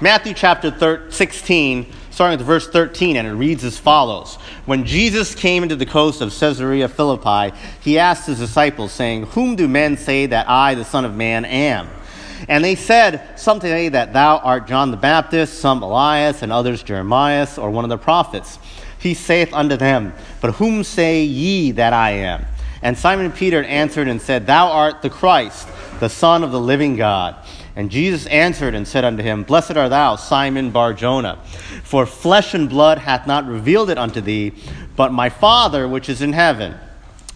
Matthew chapter 16, starting with verse 13, and it reads as follows When Jesus came into the coast of Caesarea Philippi, he asked his disciples, saying, Whom do men say that I, the Son of Man, am? And they said, Some say that thou art John the Baptist, some Elias, and others Jeremiah, or one of the prophets. He saith unto them, But whom say ye that I am? And Simon Peter answered and said, Thou art the Christ, the Son of the living God. And Jesus answered and said unto him, Blessed art thou, Simon Barjona, for flesh and blood hath not revealed it unto thee, but my Father which is in heaven.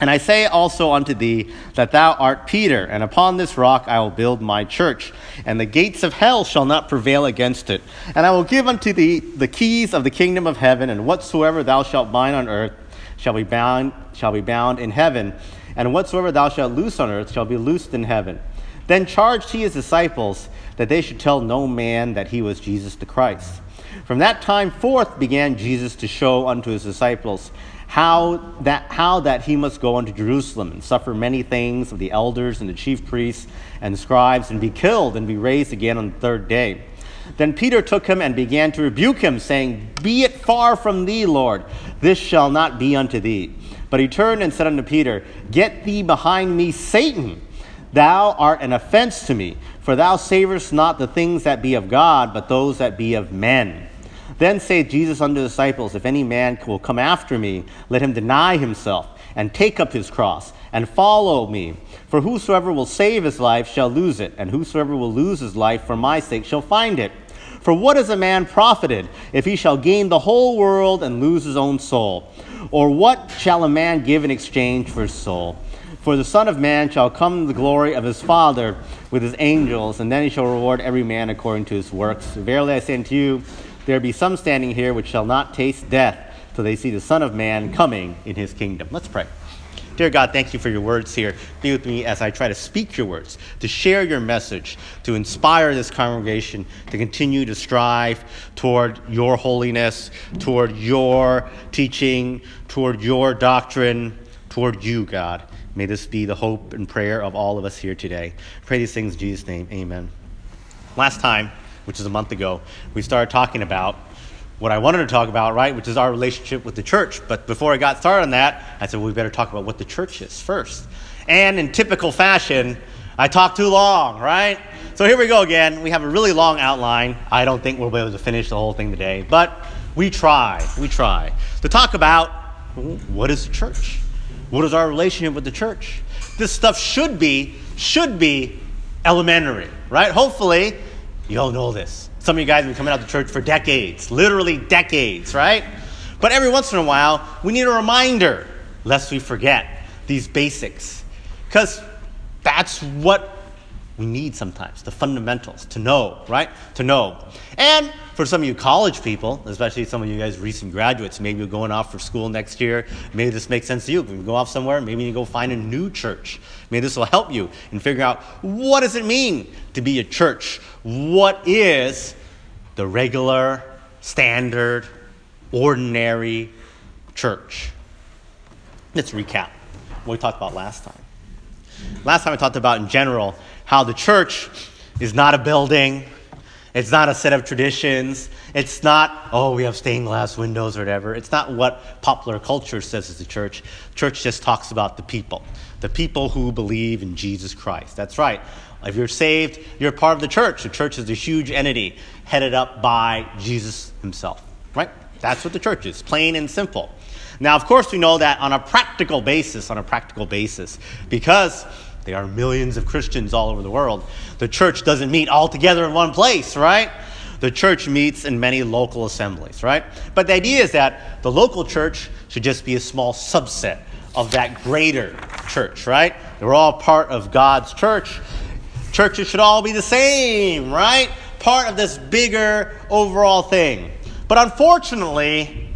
And I say also unto thee that thou art Peter, and upon this rock I will build my church, and the gates of hell shall not prevail against it. And I will give unto thee the keys of the kingdom of heaven, and whatsoever thou shalt bind on earth shall be bound, shall be bound in heaven, and whatsoever thou shalt loose on earth shall be loosed in heaven. Then charged he his disciples that they should tell no man that he was Jesus the Christ. From that time forth began Jesus to show unto his disciples how that, how that he must go unto Jerusalem and suffer many things of the elders and the chief priests and scribes and be killed and be raised again on the third day. Then Peter took him and began to rebuke him, saying, Be it far from thee, Lord, this shall not be unto thee. But he turned and said unto Peter, Get thee behind me, Satan. Thou art an offense to me, for thou savorest not the things that be of God, but those that be of men. Then saith Jesus unto the disciples, If any man will come after me, let him deny himself, and take up his cross, and follow me. For whosoever will save his life shall lose it, and whosoever will lose his life for my sake shall find it. For what is a man profited if he shall gain the whole world and lose his own soul? Or what shall a man give in exchange for his soul? For the Son of Man shall come the glory of his Father with his angels, and then he shall reward every man according to his works. Verily I say unto you, there be some standing here which shall not taste death till they see the Son of Man coming in his kingdom. Let's pray. Dear God, thank you for your words here. Be with me as I try to speak your words, to share your message, to inspire this congregation to continue to strive toward your holiness, toward your teaching, toward your doctrine, toward you, God. May this be the hope and prayer of all of us here today. Pray these things in Jesus' name. Amen. Last time, which is a month ago, we started talking about what I wanted to talk about, right, which is our relationship with the church. But before I got started on that, I said, well, we better talk about what the church is first. And in typical fashion, I talked too long, right? So here we go again. We have a really long outline. I don't think we'll be able to finish the whole thing today, but we try. We try to talk about what is the church? What is our relationship with the church? This stuff should be, should be elementary, right? Hopefully, you all know this. Some of you guys have been coming out to church for decades, literally decades, right? But every once in a while, we need a reminder, lest we forget these basics. Because that's what we need sometimes, the fundamentals, to know, right? To know. And for some of you college people, especially some of you guys recent graduates, maybe you're going off for school next year. Maybe this makes sense to you. If you go off somewhere, maybe you go find a new church. Maybe this will help you in figuring out what does it mean to be a church? What is the regular, standard, ordinary church? Let's recap what we talked about last time. Last time I talked about in general how the church is not a building, it's not a set of traditions, it's not, oh, we have stained glass windows or whatever. It's not what popular culture says is the church. Church just talks about the people, the people who believe in Jesus Christ. That's right. If you're saved, you're part of the church. The church is a huge entity headed up by Jesus himself, right? That's what the church is, plain and simple. Now, of course, we know that on a practical basis, on a practical basis, because there are millions of Christians all over the world. The church doesn't meet all together in one place, right? The church meets in many local assemblies, right? But the idea is that the local church should just be a small subset of that greater church, right? We're all part of God's church. Churches should all be the same, right? Part of this bigger overall thing. But unfortunately,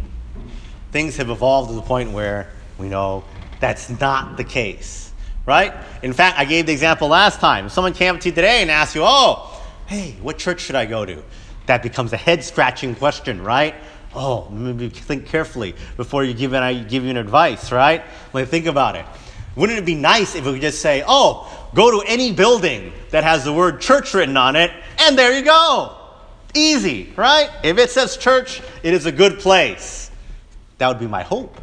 things have evolved to the point where we know that's not the case right? In fact, I gave the example last time. Someone came up to you today and asked you, oh, hey, what church should I go to? That becomes a head scratching question, right? Oh, maybe think carefully before you give, an, I give you an advice, right? Like, think about it. Wouldn't it be nice if we could just say, oh, go to any building that has the word church written on it, and there you go, Easy, right? If it says church, it is a good place. That would be my hope.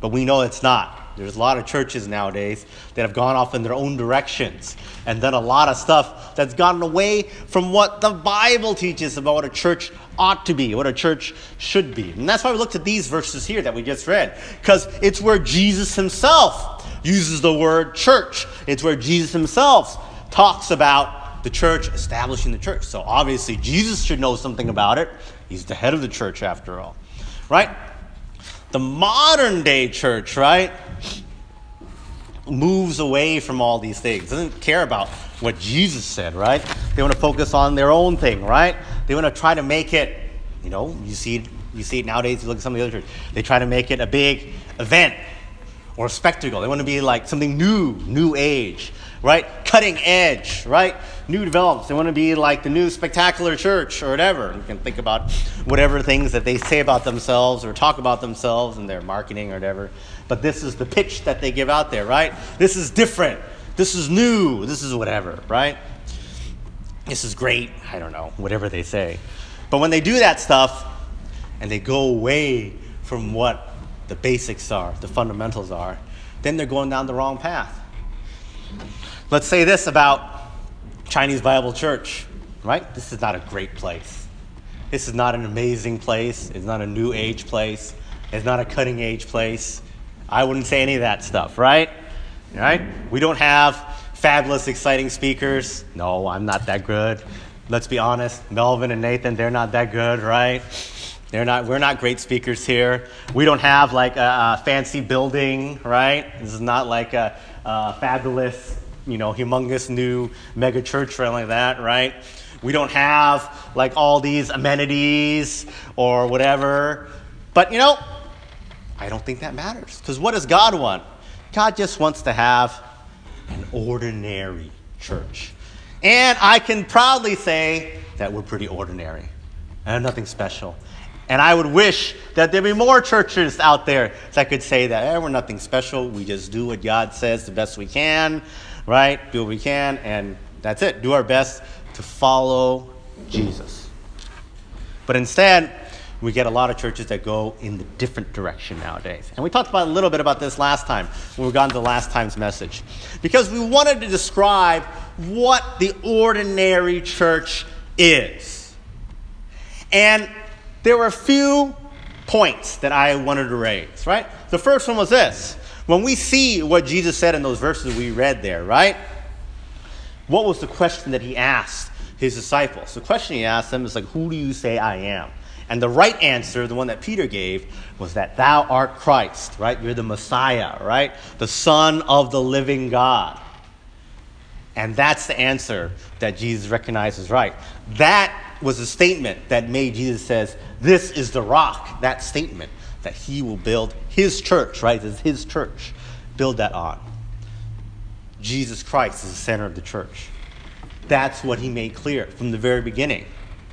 But we know it's not. There's a lot of churches nowadays that have gone off in their own directions and done a lot of stuff that's gotten away from what the Bible teaches about what a church ought to be, what a church should be. And that's why we looked at these verses here that we just read, because it's where Jesus himself uses the word church. It's where Jesus himself talks about the church establishing the church. So obviously, Jesus should know something about it. He's the head of the church, after all. Right? The modern day church, right, moves away from all these things, doesn't care about what Jesus said, right? They want to focus on their own thing, right? They want to try to make it, you know, you see you see it nowadays, you look at some of the other churches, they try to make it a big event or a spectacle. They want to be like something new, new age, right? Cutting edge, right? New developments. They want to be like the new spectacular church or whatever. You can think about whatever things that they say about themselves or talk about themselves in their marketing or whatever. But this is the pitch that they give out there, right? This is different. This is new. This is whatever, right? This is great. I don't know, whatever they say. But when they do that stuff and they go away from what the basics are, the fundamentals are, then they're going down the wrong path. Let's say this about Chinese Bible Church, right? This is not a great place. This is not an amazing place. It's not a new age place. It's not a cutting age place. I wouldn't say any of that stuff, right? Right? We don't have fabulous, exciting speakers. No, I'm not that good. Let's be honest. Melvin and Nathan, they're not that good, right? They're not, we're not great speakers here. We don't have like a, a fancy building, right? This is not like a, a fabulous, you know, humongous new mega church or anything like that, right? We don't have like all these amenities or whatever. But you know, I don't think that matters. Because what does God want? God just wants to have an ordinary church. And I can proudly say that we're pretty ordinary and nothing special. And I would wish that there'd be more churches out there that could say that eh, we're nothing special. We just do what God says the best we can, right? Do what we can, and that's it. Do our best to follow Jesus. But instead, we get a lot of churches that go in the different direction nowadays. And we talked about a little bit about this last time when we got into last time's message. Because we wanted to describe what the ordinary church is. And there were a few points that I wanted to raise, right? The first one was this. When we see what Jesus said in those verses we read there, right? What was the question that he asked his disciples? The question he asked them is like, Who do you say I am? And the right answer, the one that Peter gave, was that thou art Christ, right? You're the Messiah, right? The Son of the living God. And that's the answer that Jesus recognizes right. That was a statement that made Jesus says, This is the rock. That statement that he will build his church, right? This is his church. Build that on. Jesus Christ is the center of the church. That's what he made clear from the very beginning.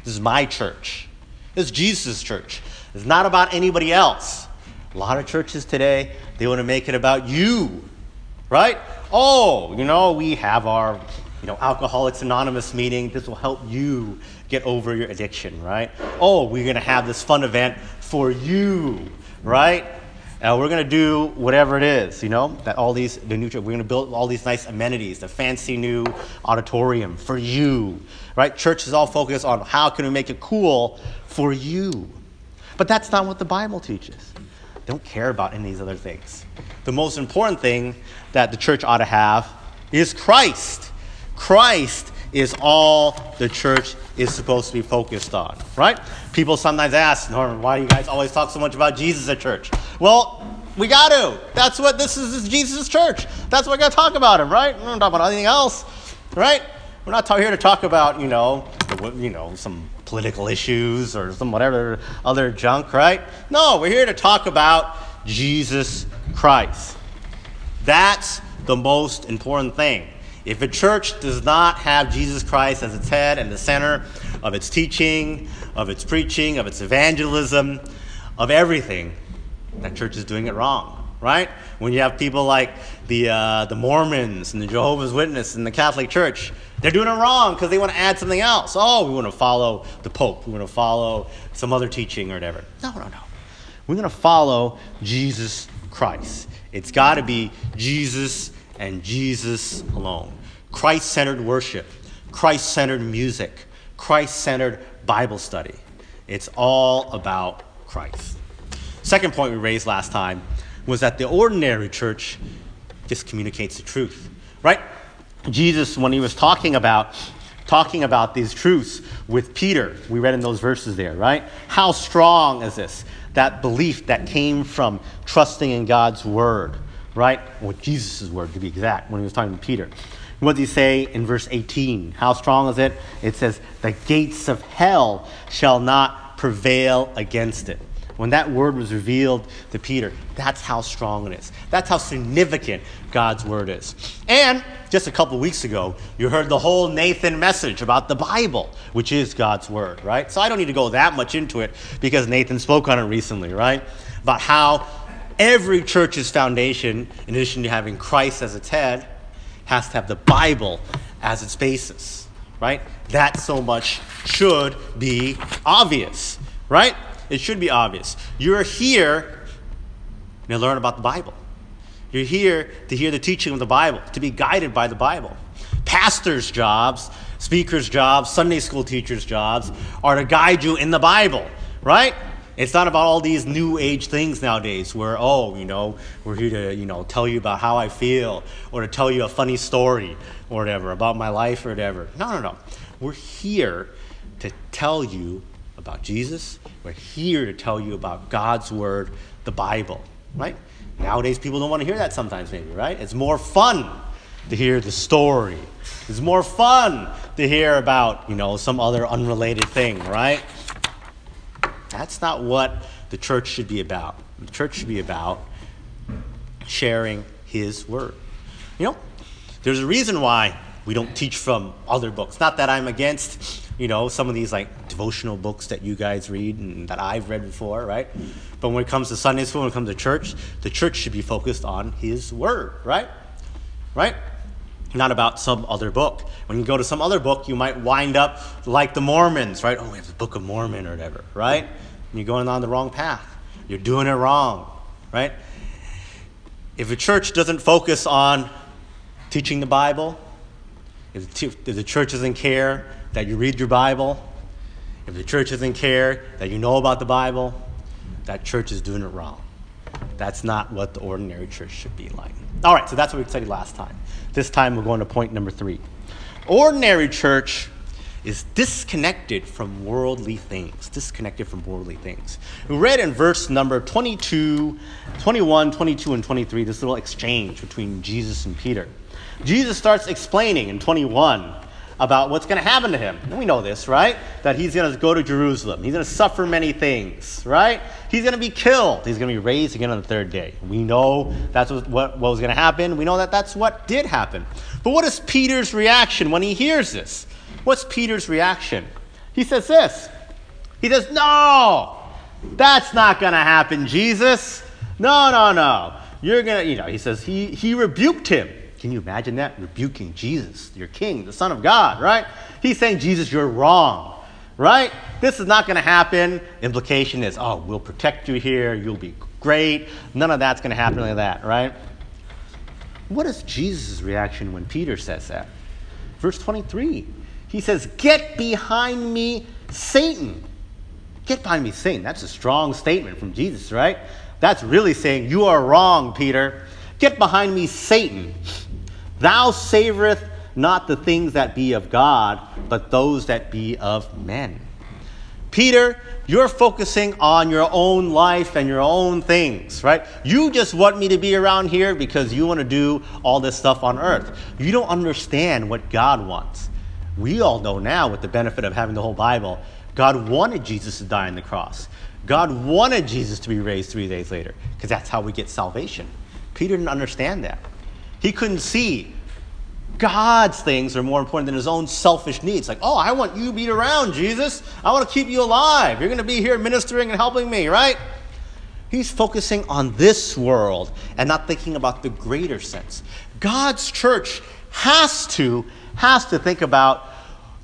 This is my church. This is Jesus' church. It's not about anybody else. A lot of churches today, they want to make it about you, right? Oh, you know, we have our, you know, Alcoholics Anonymous meeting. This will help you get over your addiction, right? Oh, we're going to have this fun event for you, right? Uh, we're to do whatever it is, you know, that all these, the new, we're to build all these nice amenities, the fancy new auditorium for you, right? Church is all focused on how can we make it cool for you. But that's not what the Bible teaches. They don't care about any of these other things. The most important thing that the church ought to have is Christ. Christ is all the church is supposed to be focused on, right? People sometimes ask, Norman, why do you guys always talk so much about Jesus at church? Well, we got to. That's what this is, is Jesus' church. That's what we got to talk about him, right? We don't talk about anything else, right? We're not here to talk about, you know, you know, some political issues or some whatever other junk, right? No, we're here to talk about Jesus Christ. That's the most important thing. If a church does not have Jesus Christ as its head and the center of its teaching, of its preaching, of its evangelism, of everything, that church is doing it wrong, right? When you have people like the, uh, the Mormons and the Jehovah's Witnesses and the Catholic Church, they're doing it wrong because they want to add something else. Oh, we want to follow the Pope. We want to follow some other teaching or whatever. No, no, no. We're going to follow Jesus Christ. It's got to be Jesus and Jesus alone. Christ centered worship, Christ centered music, Christ centered Bible study. It's all about Christ. Second point we raised last time was that the ordinary church just communicates the truth, right? Jesus, when he was talking about talking about these truths with Peter, we read in those verses there, right? How strong is this? That belief that came from trusting in God's word, right? Or Jesus' word, to be exact, when he was talking to Peter. What does he say in verse 18? How strong is it? It says, The gates of hell shall not prevail against it. When that word was revealed to Peter, that's how strong it is. That's how significant God's word is. And just a couple weeks ago, you heard the whole Nathan message about the Bible, which is God's word, right? So I don't need to go that much into it because Nathan spoke on it recently, right? About how every church's foundation, in addition to having Christ as its head, has to have the Bible as its basis, right? That so much should be obvious, right? It should be obvious. You're here to learn about the Bible. You're here to hear the teaching of the Bible, to be guided by the Bible. Pastors' jobs, speakers' jobs, Sunday school teachers' jobs are to guide you in the Bible, right? It's not about all these new age things nowadays where, oh, you know, we're here to, you know, tell you about how I feel or to tell you a funny story or whatever about my life or whatever. No, no, no. We're here to tell you about Jesus. We're here to tell you about God's Word, the Bible, right? Nowadays, people don't want to hear that sometimes, maybe, right? It's more fun to hear the story. It's more fun to hear about, you know, some other unrelated thing, right? That's not what the church should be about. The church should be about sharing His Word. You know, there's a reason why we don't teach from other books. Not that I'm against you know, some of these like devotional books that you guys read and that I've read before, right? But when it comes to Sunday school, when it comes to church, the church should be focused on His Word, right? Right? Not about some other book. When you go to some other book, you might wind up like the Mormons, right? Oh, we have the Book of Mormon or whatever, right? And you're going on the wrong path. You're doing it wrong, right? If a church doesn't focus on teaching the Bible, if the church doesn't care that you read your Bible, if the church doesn't care that you know about the Bible, that church is doing it wrong. That's not what the ordinary church should be like. All right, so that's what we studied last time. This time we're going to point number three. Ordinary church is disconnected from worldly things. Disconnected from worldly things. We read in verse number 22, 21, 22, and 23 this little exchange between Jesus and Peter. Jesus starts explaining in 21 about what's going to happen to him. And we know this, right? That he's going to go to Jerusalem. He's going to suffer many things, right? He's going to be killed. He's going to be raised again on the third day. We know that's what, what, what was going to happen. We know that that's what did happen. But what is Peter's reaction when he hears this? What's Peter's reaction? He says this. He says, No, that's not going to happen, Jesus. No, no, no. You're going to, you know, he says, he, he rebuked him. Can you imagine that? Rebuking Jesus, your king, the Son of God, right? He's saying, Jesus, you're wrong, right? This is not going to happen. Implication is, oh, we'll protect you here. You'll be great. None of that's going to happen like that, right? What is Jesus' reaction when Peter says that? Verse 23, he says, Get behind me, Satan. Get behind me, Satan. That's a strong statement from Jesus, right? That's really saying, You are wrong, Peter. Get behind me, Satan. Thou savoreth not the things that be of God, but those that be of men. Peter, you're focusing on your own life and your own things, right? You just want me to be around here because you want to do all this stuff on earth. You don't understand what God wants. We all know now, with the benefit of having the whole Bible, God wanted Jesus to die on the cross. God wanted Jesus to be raised three days later because that's how we get salvation. Peter didn't understand that. He couldn't see God's things are more important than his own selfish needs. Like, oh, I want you to be around, Jesus. I want to keep you alive. You're going to be here ministering and helping me, right? He's focusing on this world and not thinking about the greater sense. God's church has to has to think about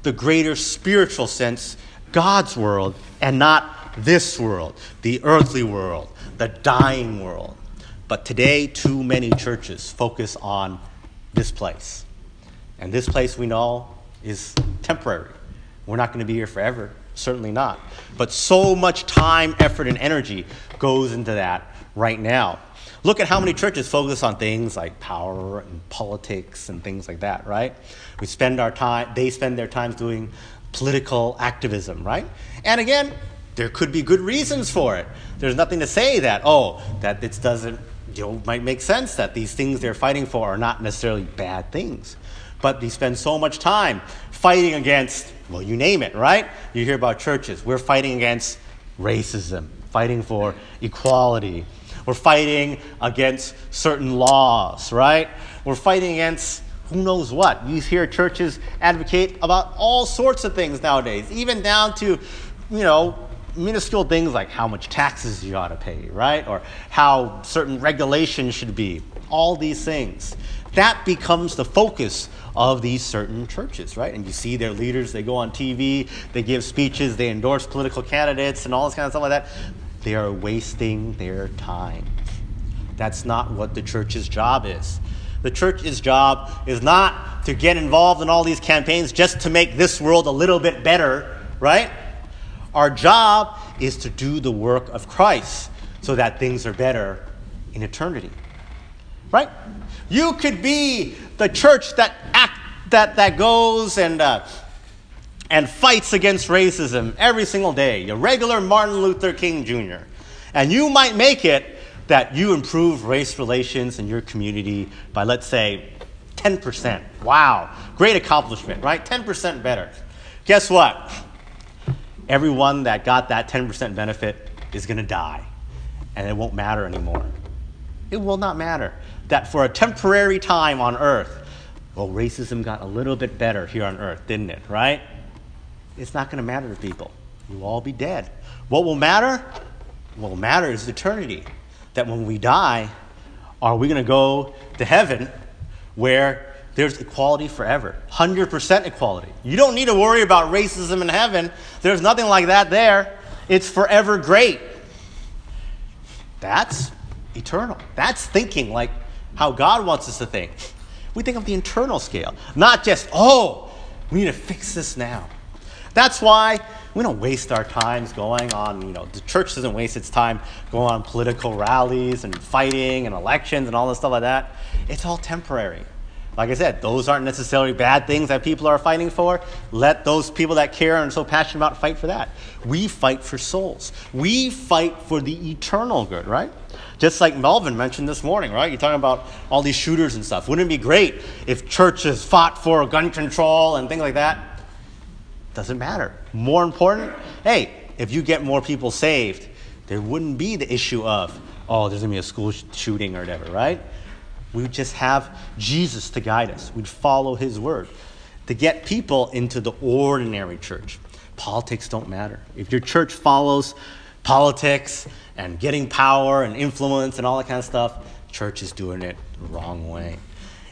the greater spiritual sense, God's world, and not this world, the earthly world, the dying world. But today, too many churches focus on this place. And this place we know is temporary. We're not going to be here forever. Certainly not. But so much time, effort, and energy goes into that right now. Look at how many churches focus on things like power and politics and things like that, right? We spend our time, they spend their time doing political activism, right? And again, there could be good reasons for it. There's nothing to say that, oh, that this doesn't, you know, might make sense that these things they're fighting for are not necessarily bad things. But they spend so much time fighting against, well, you name it, right? You hear about churches. We're fighting against racism, fighting for equality. We're fighting against certain laws, right? We're fighting against who knows what. You hear churches advocate about all sorts of things nowadays, even down to, you know, minuscule things like how much taxes you ought to pay, right? Or how certain regulations should be. All these things. That becomes the focus of these certain churches, right? And you see their leaders, they go on TV, they give speeches, they endorse political candidates, and all this kind of stuff like that. They are wasting their time. That's not what the church's job is. The church's job is not to get involved in all these campaigns just to make this world a little bit better, right? Our job is to do the work of Christ so that things are better in eternity. Right? You could be the church that act, that, that goes and, uh, and fights against racism every single day, your regular Martin Luther King Jr. And you might make it that you improve race relations in your community by, let's say, 10%. Wow, great accomplishment, right? 10% better. Guess what? Everyone that got that 10% benefit is going to die, and it won't matter anymore. It will not matter. That for a temporary time on earth, well, racism got a little bit better here on earth, didn't it, right? It's not going to matter to people. You'll all be dead. What will matter? What will matter is eternity that when we die, are we going to go to heaven where there's equality forever. 100% equality. You don't need to worry about racism in heaven. There's nothing like that there. It's forever great. That's eternal. That's thinking like how god wants us to think. We think of the internal scale not just oh we need to fix this now. That's why we don't waste our times going on, you know, the church doesn't waste its time going on political rallies and fighting and elections and all this stuff like that. It's all temporary. Like I said, those aren't necessarily bad things that people are fighting for. Let those people that care and are so passionate about fight for that. We fight for souls. We fight for the eternal good, right? Just like Melvin mentioned this morning, right? You're talking about all these shooters and stuff. Wouldn't it be great if churches fought for gun control and things like that? Doesn't matter. More important, hey, if you get more people saved, there wouldn't be the issue of, oh, there's going to be a school sh- shooting or whatever, right? We would just have Jesus to guide us. We'd follow his word. To get people into the ordinary church, politics don't matter. If your church follows politics and getting power and influence and all that kind of stuff, church is doing it the wrong way.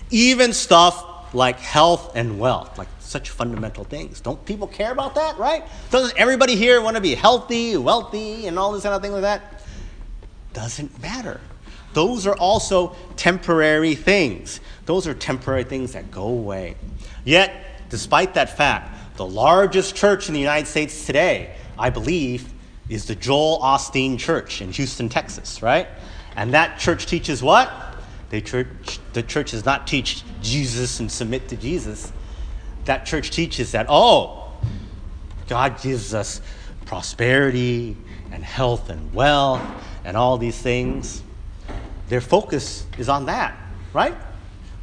Even stuff like health and wealth, like such fundamental things. Don't people care about that, right? Doesn't everybody here want to be healthy, wealthy, and all this kind of thing like that? Doesn't matter. Those are also temporary things. Those are temporary things that go away. Yet, despite that fact, the largest church in the United States today, I believe, is the Joel Osteen Church in Houston, Texas, right? And that church teaches what? Church, the church does not teach Jesus and submit to Jesus that church teaches that, oh, God gives us prosperity and health and wealth and all these things. Their focus is on that, right?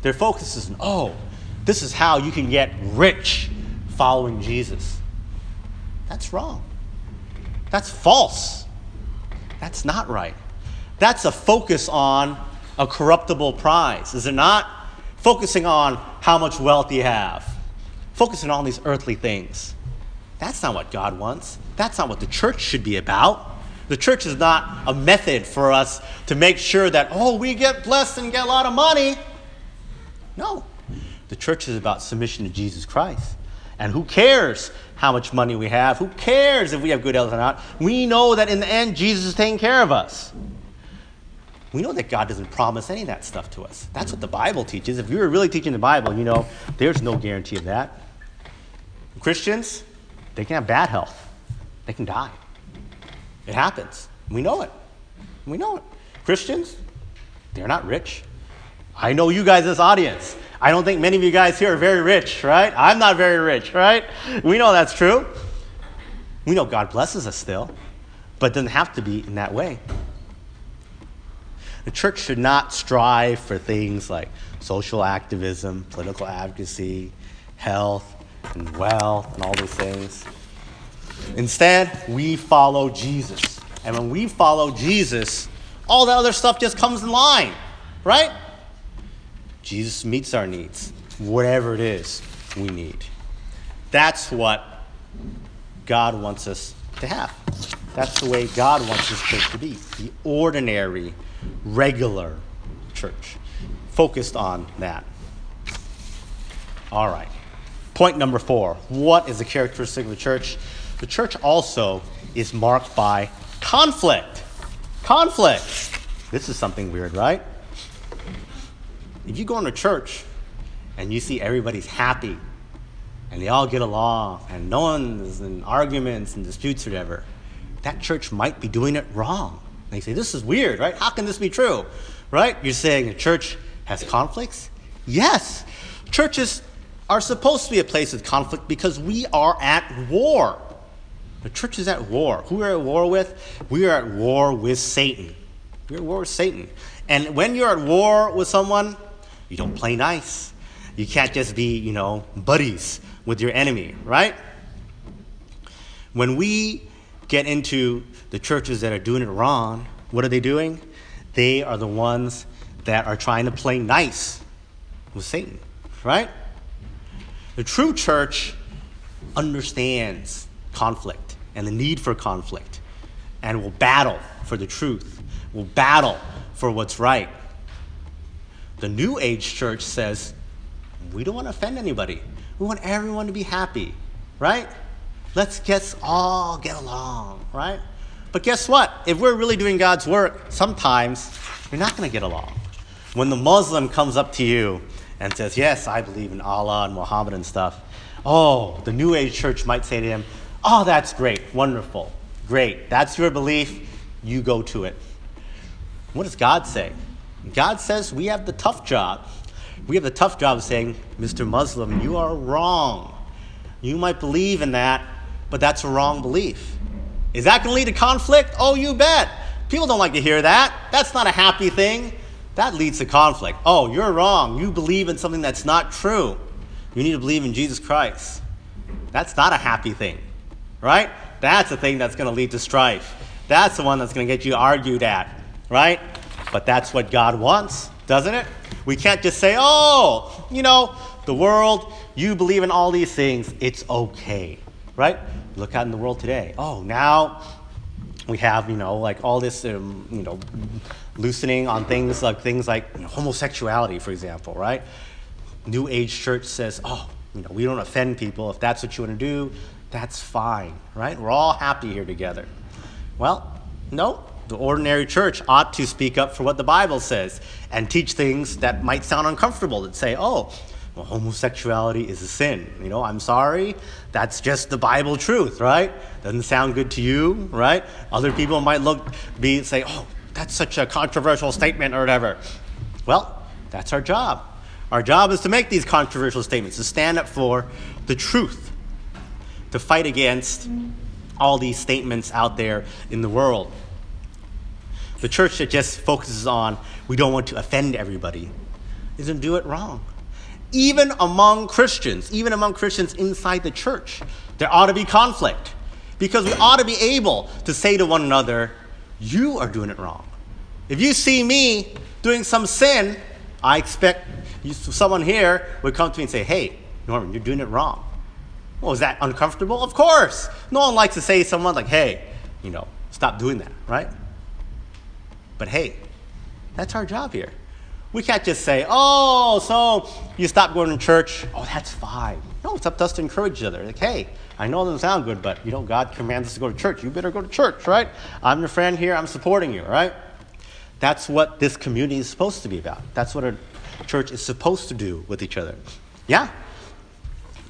Their focus is, oh, this is how you can get rich following Jesus. That's wrong. That's false. That's not right. That's a focus on a corruptible prize, is it not? Focusing on how much wealth you have focusing on these earthly things. That's not what God wants. That's not what the church should be about. The church is not a method for us to make sure that, oh, we get blessed and get a lot of money. No. The church is about submission to Jesus Christ. And who cares how much money we have? Who cares if we have good health or not? We know that in the end, Jesus is taking care of us. We know that God doesn't promise any of that stuff to us. That's what the Bible teaches. If you were really teaching the Bible, you know there's no guarantee of that. Christians, they can have bad health, they can die. It happens. We know it. We know it. Christians, they're not rich. I know you guys, this audience. I don't think many of you guys here are very rich, right? I'm not very rich, right? We know that's true. We know God blesses us still, but it doesn't have to be in that way. The church should not strive for things like social activism, political advocacy, health, and wealth, and all those things. Instead, we follow Jesus. And when we follow Jesus, all the other stuff just comes in line, right? Jesus meets our needs, whatever it is we need. That's what God wants us to have. That's the way God wants His church to be the ordinary, regular church, focused on that. All right. Point number four What is the characteristic of the church? The church also is marked by conflict. Conflict. This is something weird, right? If you go into church and you see everybody's happy and they all get along and no one's in arguments and disputes or whatever, that church might be doing it wrong. And you say, This is weird, right? How can this be true? Right? You're saying a church has conflicts? Yes. Churches are supposed to be a place of conflict because we are at war. The church is at war. Who are at war with? We are at war with Satan. We're at war with Satan. And when you're at war with someone, you don't play nice. You can't just be, you know, buddies with your enemy, right? When we get into the churches that are doing it wrong, what are they doing? They are the ones that are trying to play nice with Satan, right? The true church understands conflict and the need for conflict and will battle for the truth, will battle for what's right. The New Age church says, we don't want to offend anybody. We want everyone to be happy, right? Let's just all get along, right? But guess what? If we're really doing God's work, sometimes you're not going to get along. When the Muslim comes up to you and says, Yes, I believe in Allah and Muhammad and stuff, oh, the New Age church might say to him, Oh, that's great, wonderful, great. That's your belief, you go to it. What does God say? God says we have the tough job. We have the tough job of saying, Mr. Muslim, you are wrong. You might believe in that, but that's a wrong belief. Is that going to lead to conflict? Oh, you bet. People don't like to hear that. That's not a happy thing. That leads to conflict. Oh, you're wrong. You believe in something that's not true. You need to believe in Jesus Christ. That's not a happy thing, right? That's the thing that's going to lead to strife. That's the one that's going to get you argued at, right? But that's what God wants, doesn't it? We can't just say, oh, you know, the world, you believe in all these things, it's okay, right? Look out in the world today. Oh, now we have, you know, like all this, um, you know, loosening on things like things like you know, homosexuality, for example, right? New Age church says, oh, you know, we don't offend people. If that's what you want to do, that's fine, right? We're all happy here together. Well, no, the ordinary church ought to speak up for what the Bible says and teach things that might sound uncomfortable that say, oh, well, homosexuality is a sin. You know, I'm sorry. That's just the Bible truth, right? Doesn't sound good to you, right? Other people might look, be, say, oh, that's such a controversial statement or whatever. Well, that's our job. Our job is to make these controversial statements, to stand up for the truth, to fight against all these statements out there in the world. The church that just focuses on we don't want to offend everybody going do it wrong. Even among Christians, even among Christians inside the church, there ought to be conflict because we ought to be able to say to one another, You are doing it wrong. If you see me doing some sin, I expect you, someone here would come to me and say, Hey, Norman, you're doing it wrong. Well, is that uncomfortable? Of course. No one likes to say to someone like, Hey, you know, stop doing that, right? But hey, that's our job here. We can't just say, oh, so you stop going to church. Oh, that's fine. No, it's up to us to encourage each other. Like, hey, I know it doesn't sound good, but you know, God commands us to go to church. You better go to church, right? I'm your friend here. I'm supporting you, right? That's what this community is supposed to be about. That's what a church is supposed to do with each other. Yeah?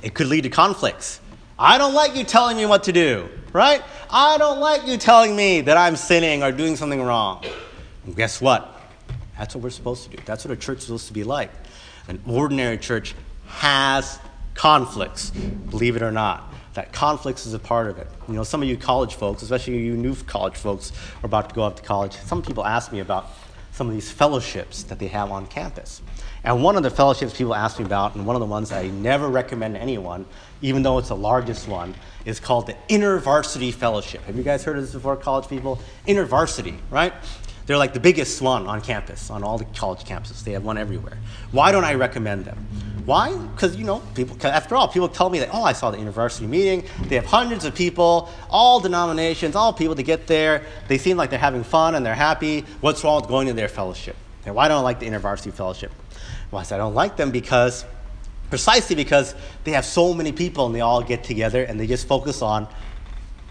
It could lead to conflicts. I don't like you telling me what to do, right? I don't like you telling me that I'm sinning or doing something wrong. And guess what? That's what we're supposed to do. That's what a church is supposed to be like. An ordinary church has conflicts, believe it or not. That conflicts is a part of it. You know, some of you college folks, especially you new college folks, are about to go off to college. Some people ask me about some of these fellowships that they have on campus. And one of the fellowships people ask me about, and one of the ones I never recommend to anyone, even though it's the largest one, is called the InterVarsity Fellowship. Have you guys heard of this before, college people? InterVarsity, right? They're like the biggest one on campus, on all the college campuses. They have one everywhere. Why don't I recommend them? Why? Because, you know, people, after all, people tell me that, oh, I saw the InterVarsity meeting. They have hundreds of people, all denominations, all people to get there. They seem like they're having fun and they're happy. What's wrong with going to their fellowship? And why don't I like the InterVarsity Fellowship? Well, I said, I don't like them because, precisely because they have so many people and they all get together and they just focus on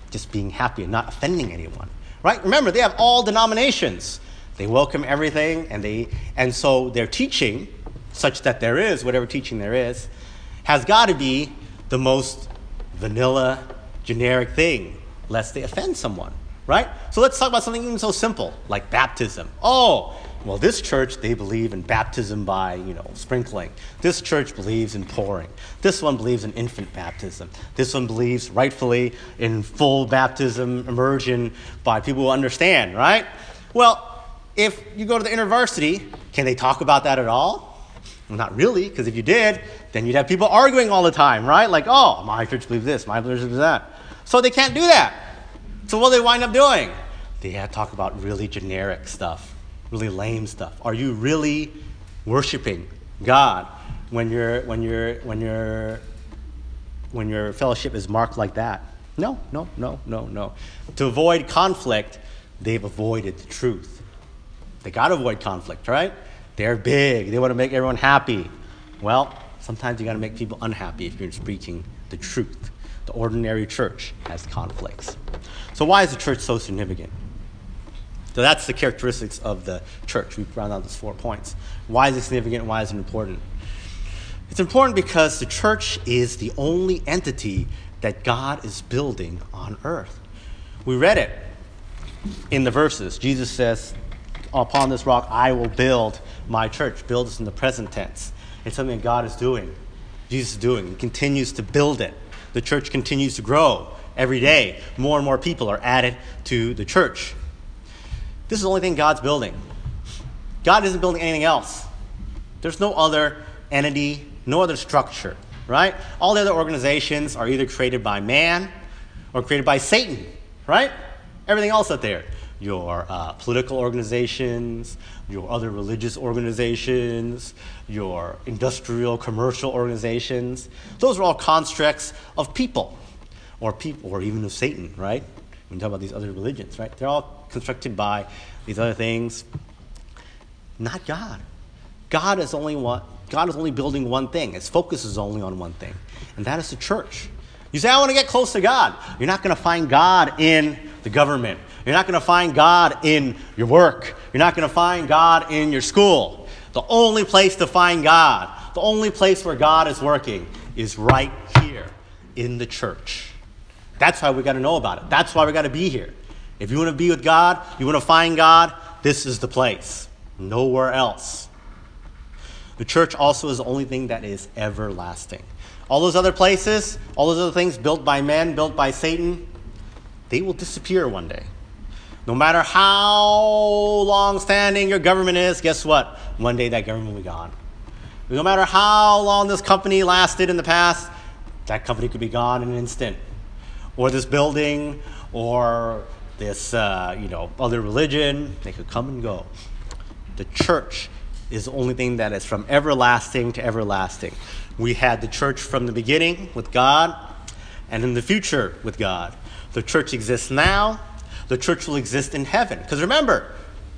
just being happy and not offending anyone right? Remember, they have all denominations. They welcome everything, and they and so their teaching, such that there is whatever teaching there is, has got to be the most vanilla, generic thing, lest they offend someone, right? So let's talk about something even so simple like baptism. Oh, well, this church, they believe in baptism by, you know, sprinkling. This church believes in pouring. This one believes in infant baptism. This one believes rightfully in full baptism, immersion by people who understand, right? Well, if you go to the university, can they talk about that at all? Well, not really, because if you did, then you'd have people arguing all the time, right? Like, oh, my church believes this, my church believes that. So they can't do that. So what do they wind up doing? They have to talk about really generic stuff really lame stuff? Are you really worshiping God when your when your when your when your fellowship is marked like that? No, no, no, no, no. To avoid conflict, they've avoided the truth. They got to avoid conflict, right? They're big. They want to make everyone happy. Well, sometimes you got to make people unhappy if you're speaking the truth. The ordinary church has conflicts. So, why is the church so significant? So that's the characteristics of the church. We've rounded out those four points. Why is it significant? Why is it important? It's important because the church is the only entity that God is building on earth. We read it in the verses. Jesus says, Upon this rock I will build my church. Build is in the present tense. It's something that God is doing. Jesus is doing. He continues to build it. The church continues to grow every day. More and more people are added to the church. This is the only thing God's building. God isn't building anything else. There's no other entity, no other structure, right? All the other organizations are either created by man or created by Satan, right? Everything else out there. Your uh, political organizations, your other religious organizations, your industrial, commercial organizations. Those are all constructs of people, or people, or even of Satan, right? When you talk about these other religions, right? They're all constructed by these other things. Not God. God is only one. God is only building one thing. His focus is only on one thing, and that is the church. You say, I want to get close to God. You're not going to find God in the government. You're not going to find God in your work. You're not going to find God in your school. The only place to find God, the only place where God is working, is right here in the church. That's why we got to know about it. That's why we got to be here. If you want to be with God, you want to find God, this is the place. Nowhere else. The church also is the only thing that is everlasting. All those other places, all those other things built by men, built by Satan, they will disappear one day. No matter how long standing your government is, guess what? One day that government will be gone. No matter how long this company lasted in the past, that company could be gone in an instant. Or this building, or this, uh, you know, other religion. They could come and go. The church is the only thing that is from everlasting to everlasting. We had the church from the beginning with God and in the future with God. The church exists now. The church will exist in heaven. Because remember,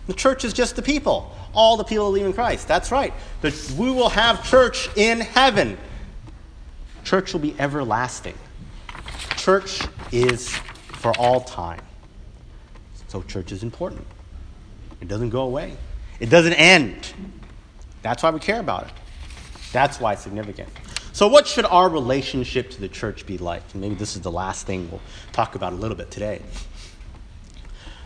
the church is just the people. All the people believe in Christ. That's right. But we will have church in heaven. Church will be everlasting. Church is for all time. So church is important. It doesn't go away. It doesn't end. That's why we care about it. That's why it's significant. So, what should our relationship to the church be like? And maybe this is the last thing we'll talk about a little bit today.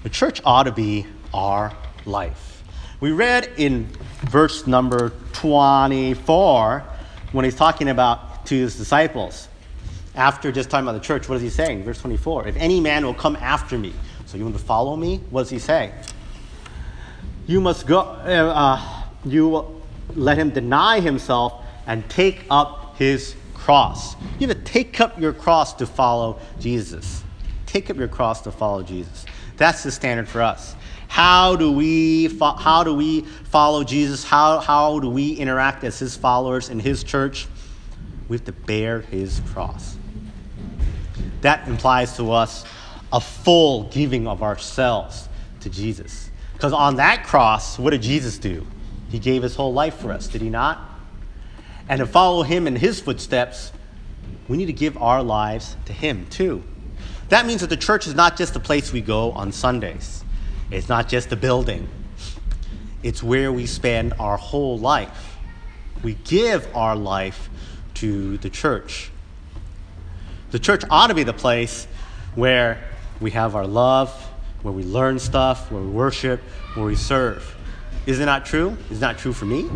The church ought to be our life. We read in verse number 24 when he's talking about to his disciples. After just talking about the church, what is he saying? Verse 24 If any man will come after me, so you want to follow me? What does he say? You must go, uh, uh you will let him deny himself and take up his cross. You have to take up your cross to follow Jesus. Take up your cross to follow Jesus. That's the standard for us. How do we, fo- how do we follow Jesus? How, how do we interact as his followers in his church? We have to bear his cross. That implies to us a full giving of ourselves to Jesus. Because on that cross, what did Jesus do? He gave his whole life for us, did he not? And to follow him in his footsteps, we need to give our lives to him too. That means that the church is not just the place we go on Sundays, it's not just a building, it's where we spend our whole life. We give our life to the church. The church ought to be the place where we have our love, where we learn stuff, where we worship, where we serve. Is it not true? Is not true for me?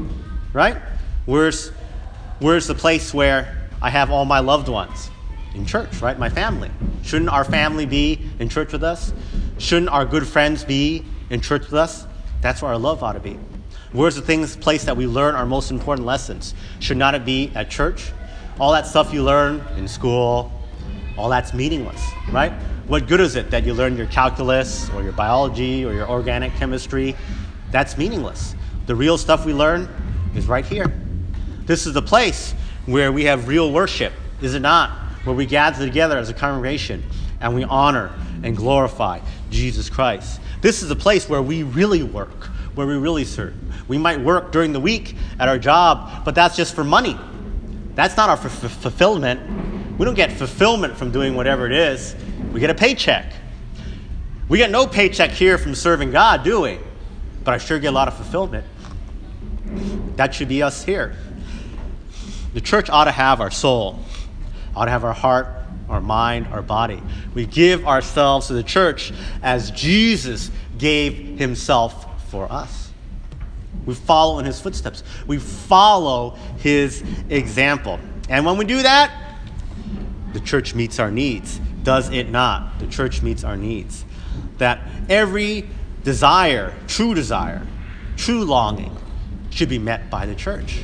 Right? Where's, where's the place where I have all my loved ones? In church, right? My family. Shouldn't our family be in church with us? Shouldn't our good friends be in church with us? That's where our love ought to be. Where's the things, place that we learn our most important lessons? Should not it be at church? All that stuff you learn in school, all that's meaningless, right? What good is it that you learn your calculus or your biology or your organic chemistry that's meaningless. The real stuff we learn is right here. This is the place where we have real worship, is it not? Where we gather together as a congregation and we honor and glorify Jesus Christ. This is the place where we really work, where we really serve. We might work during the week at our job, but that's just for money. That's not our f- fulfillment. We don't get fulfillment from doing whatever it is. We get a paycheck. We get no paycheck here from serving God, do we? but I sure get a lot of fulfillment. That should be us here. The church ought to have our soul, ought to have our heart, our mind, our body. We give ourselves to the church as Jesus gave himself for us. We follow in his footsteps. We follow his example. And when we do that, the church meets our needs. Does it not? The church meets our needs. That every desire, true desire, true longing, should be met by the church.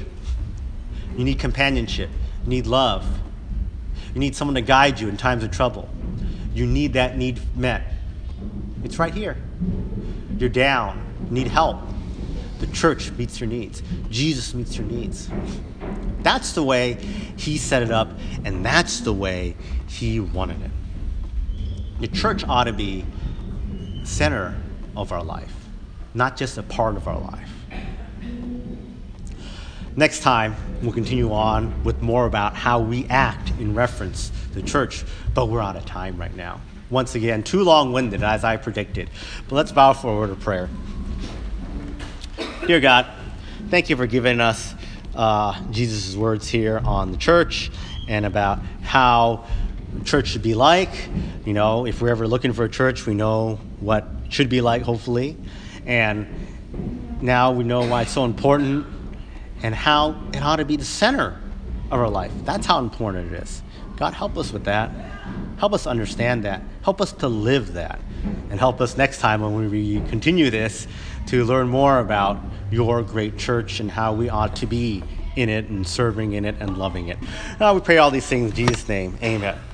You need companionship, you need love, you need someone to guide you in times of trouble. You need that need met. It's right here. You're down, need help. The church meets your needs. Jesus meets your needs. That's the way he set it up, and that's the way he wanted it. The church ought to be center of our life, not just a part of our life. Next time, we'll continue on with more about how we act in reference to church, but we're out of time right now. Once again, too long winded as I predicted. But let's bow forward to prayer. Dear God, thank you for giving us uh, Jesus' words here on the church and about how church should be like. You know, if we're ever looking for a church, we know what should be like, hopefully. And now we know why it's so important and how it ought to be the center of our life. That's how important it is. God, help us with that. Help us understand that. Help us to live that. And help us next time when we continue this to learn more about your great church and how we ought to be in it and serving in it and loving it. Now we pray all these things in Jesus' name. Amen.